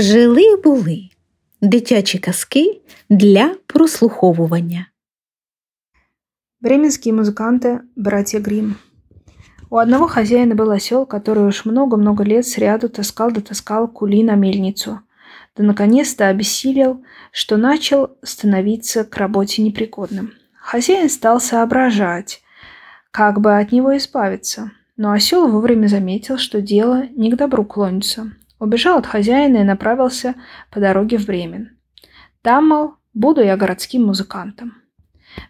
Жили були дитячі казки для прослуховування. Бременские музыканты – братья Грим. У одного хозяина был осел, который уж много-много лет сряду таскал да таскал кули на мельницу. Да наконец-то обессилел, что начал становиться к работе непригодным. Хозяин стал соображать, как бы от него избавиться. Но осел вовремя заметил, что дело не к добру клонится. Убежал от хозяина и направился по дороге в Бремен. Там, мол, буду я городским музыкантом.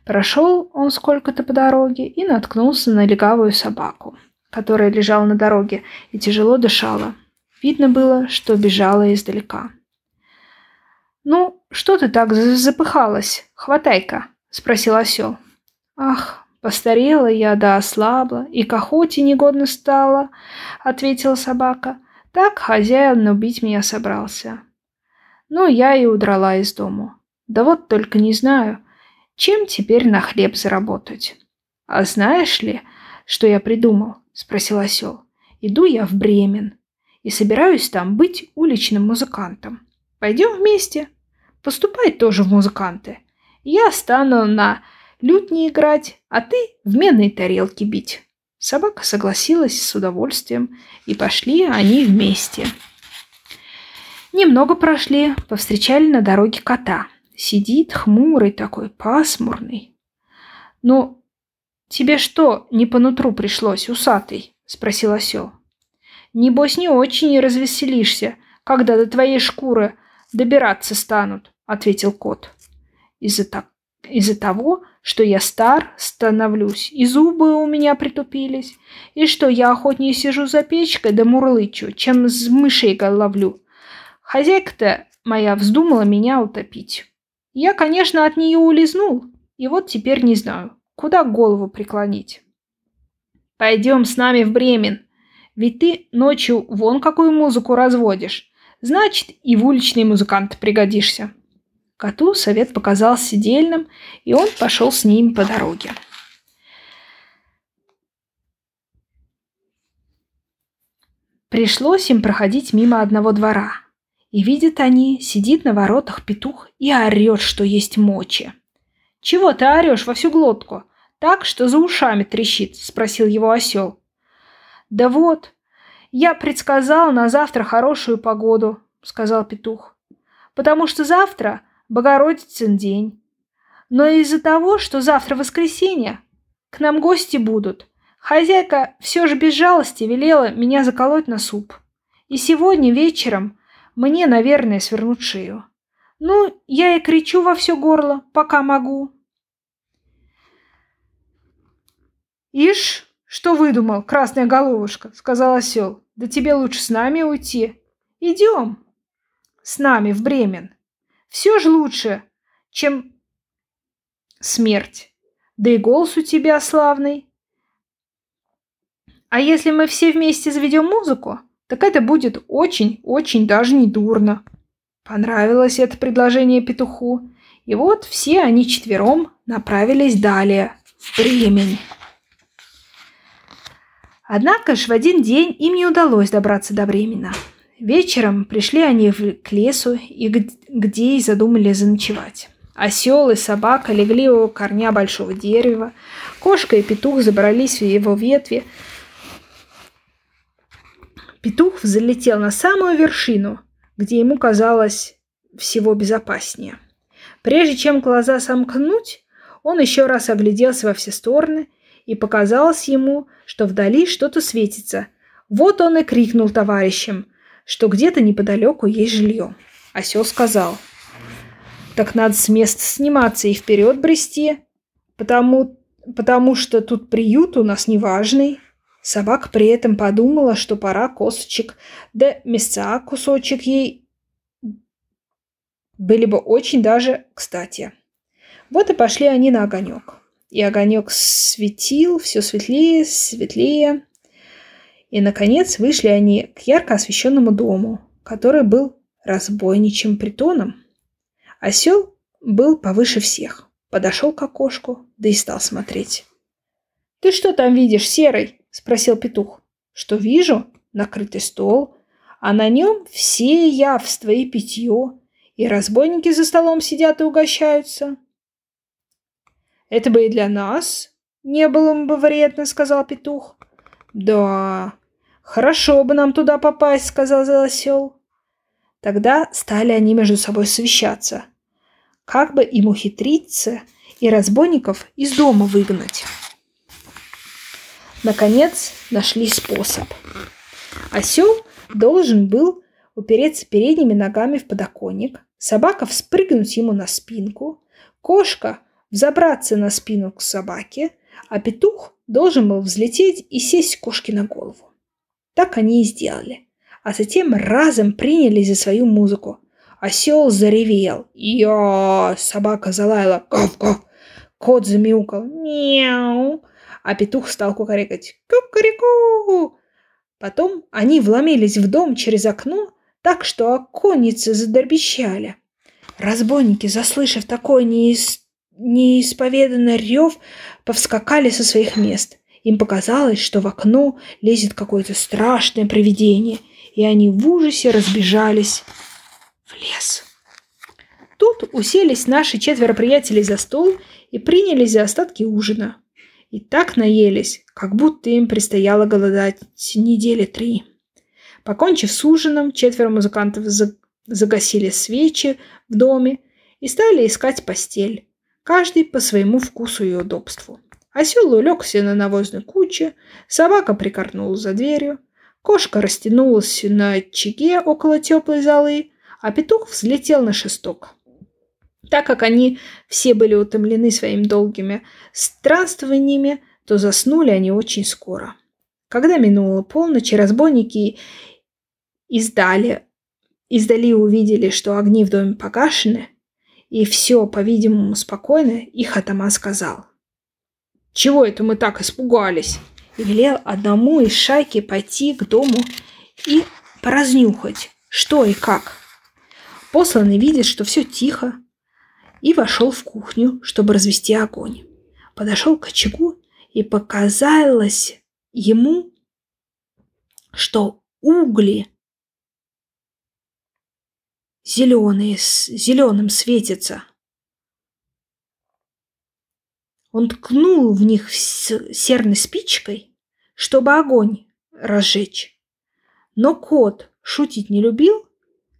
Прошел он сколько-то по дороге и наткнулся на легавую собаку, которая лежала на дороге и тяжело дышала. Видно было, что бежала издалека. «Ну, что ты так запыхалась? Хватай-ка!» – спросил осел. «Ах, постарела я да ослабла, и к охоте негодно стала», – ответила собака. «Так хозяин убить меня собрался». Ну, я и удрала из дому. Да вот только не знаю – чем теперь на хлеб заработать? А знаешь ли, что я придумал? Спросил осел. Иду я в Бремен и собираюсь там быть уличным музыкантом. Пойдем вместе. Поступай тоже в музыканты. Я стану на лютне играть, а ты в медные тарелки бить. Собака согласилась с удовольствием, и пошли они вместе. Немного прошли, повстречали на дороге кота – Сидит хмурый такой, пасмурный. «Ну, тебе что, не по нутру пришлось, усатый?» – спросил осел. «Небось, не очень развеселишься, когда до твоей шкуры добираться станут», – ответил кот. «Из-за так... из того, что я стар становлюсь, и зубы у меня притупились, и что я охотнее сижу за печкой да мурлычу, чем с мышей ловлю. Хозяйка-то моя вздумала меня утопить». Я, конечно, от нее улизнул, и вот теперь не знаю, куда голову преклонить. Пойдем с нами в Бремен, ведь ты ночью вон какую музыку разводишь, значит, и в уличный музыкант пригодишься. Коту совет показался дельным, и он пошел с ним по дороге. Пришлось им проходить мимо одного двора – и видят они, сидит на воротах петух и орет, что есть мочи. «Чего ты орешь во всю глотку? Так, что за ушами трещит?» – спросил его осел. «Да вот, я предсказал на завтра хорошую погоду», – сказал петух. «Потому что завтра Богородицын день. Но из-за того, что завтра воскресенье, к нам гости будут. Хозяйка все же без жалости велела меня заколоть на суп. И сегодня вечером мне, наверное, свернуть шею. Ну, я и кричу во все горло, пока могу. «Ишь, что выдумал, красная головушка?» — сказал осел. «Да тебе лучше с нами уйти. Идем с нами в Бремен. Все же лучше, чем смерть. Да и голос у тебя славный. А если мы все вместе заведем музыку, так это будет очень-очень даже не дурно. Понравилось это предложение петуху. И вот все они четвером направились далее, в Бремень. Однако ж в один день им не удалось добраться до Бремена. Вечером пришли они к лесу, и где и задумали заночевать. Осел и собака легли у корня большого дерева, кошка и петух забрались в его ветви, Петух взлетел на самую вершину, где ему казалось всего безопаснее. Прежде чем глаза сомкнуть, он еще раз огляделся во все стороны, и показалось ему, что вдали что-то светится. Вот он и крикнул товарищам, что где-то неподалеку есть жилье. Осел сказал, «Так надо с места сниматься и вперед брести, потому, потому что тут приют у нас неважный». Собака при этом подумала, что пора косточек, да мяса кусочек ей были бы очень даже кстати. Вот и пошли они на огонек. И огонек светил все светлее, светлее. И, наконец, вышли они к ярко освещенному дому, который был разбойничьим притоном. Осел был повыше всех. Подошел к окошку, да и стал смотреть. «Ты что там видишь, серый?» – спросил петух. «Что вижу? Накрытый стол, а на нем все явства и питье, и разбойники за столом сидят и угощаются. Это бы и для нас не было бы вредно, сказал петух. Да, хорошо бы нам туда попасть, сказал осел. Тогда стали они между собой совещаться, как бы им ухитриться и разбойников из дома выгнать. Наконец нашли способ. Осел должен был упереться передними ногами в подоконник, собака вспрыгнуть ему на спинку, кошка взобраться на спину к собаке, а петух должен был взлететь и сесть кошке на голову. Так они и сделали, а затем разом принялись за свою музыку. Осел заревел. Я, собака залаяла. Гав-гав. Кот замяукал. Мяу а петух стал кукарекать «Кукареку!». Потом они вломились в дом через окно, так что оконницы задорбещали. Разбойники, заслышав такой неис... неисповеданный рев, повскакали со своих мест. Им показалось, что в окно лезет какое-то страшное привидение, и они в ужасе разбежались в лес. Тут уселись наши четверо приятелей за стол и принялись за остатки ужина и так наелись, как будто им предстояло голодать недели три. Покончив с ужином, четверо музыкантов загасили свечи в доме и стали искать постель, каждый по своему вкусу и удобству. Осел улегся на навозной куче, собака прикорнула за дверью, кошка растянулась на очаге около теплой золы, а петух взлетел на шесток. Так как они все были утомлены своими долгими странствованиями, то заснули они очень скоро. Когда минула полночь, разбойники издали, издали увидели, что огни в доме погашены, и все, по-видимому, спокойно, их атаман сказал. «Чего это мы так испугались?» И велел одному из шайки пойти к дому и поразнюхать, что и как. Посланный видит, что все тихо, и вошел в кухню, чтобы развести огонь. Подошел к очагу и показалось ему, что угли зеленые, с зеленым светятся. Он ткнул в них серной спичкой, чтобы огонь разжечь. Но кот шутить не любил,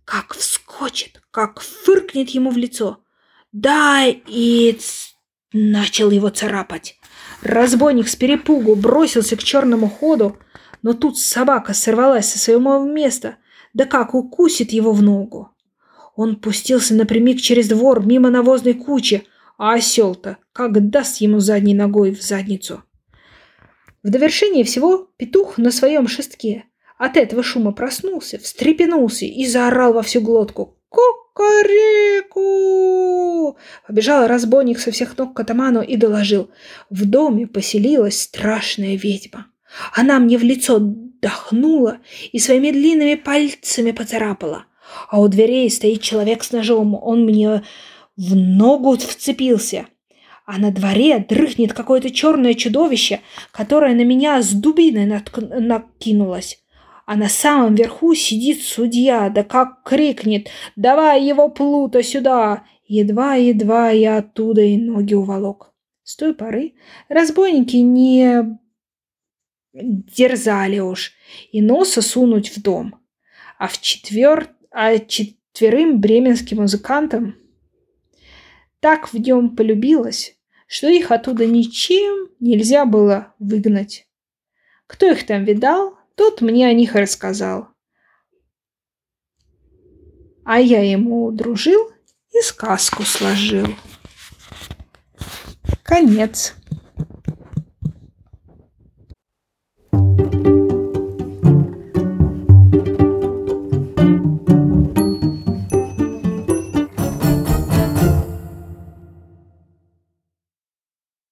как вскочит, как фыркнет ему в лицо – «Дай, Иц!» Начал его царапать. Разбойник с перепугу бросился к черному ходу, но тут собака сорвалась со своего места, да как укусит его в ногу. Он пустился напрямик через двор мимо навозной кучи, а осел-то как даст ему задней ногой в задницу. В довершение всего петух на своем шестке от этого шума проснулся, встрепенулся и заорал во всю глотку. «Кукареку!» Побежал разбойник со всех ног к атаману и доложил. В доме поселилась страшная ведьма. Она мне в лицо дохнула и своими длинными пальцами поцарапала. А у дверей стоит человек с ножом. Он мне в ногу вцепился. А на дворе дрыхнет какое-то черное чудовище, которое на меня с дубиной накинулось а на самом верху сидит судья, да как крикнет «Давай его плута сюда!» Едва-едва я оттуда и ноги уволок. С той поры разбойники не дерзали уж и носа сунуть в дом. А в четвер... а четверым бременским музыкантам так в нем полюбилось, что их оттуда ничем нельзя было выгнать. Кто их там видал, тот мне о них рассказал. А я ему дружил и сказку сложил. Конец.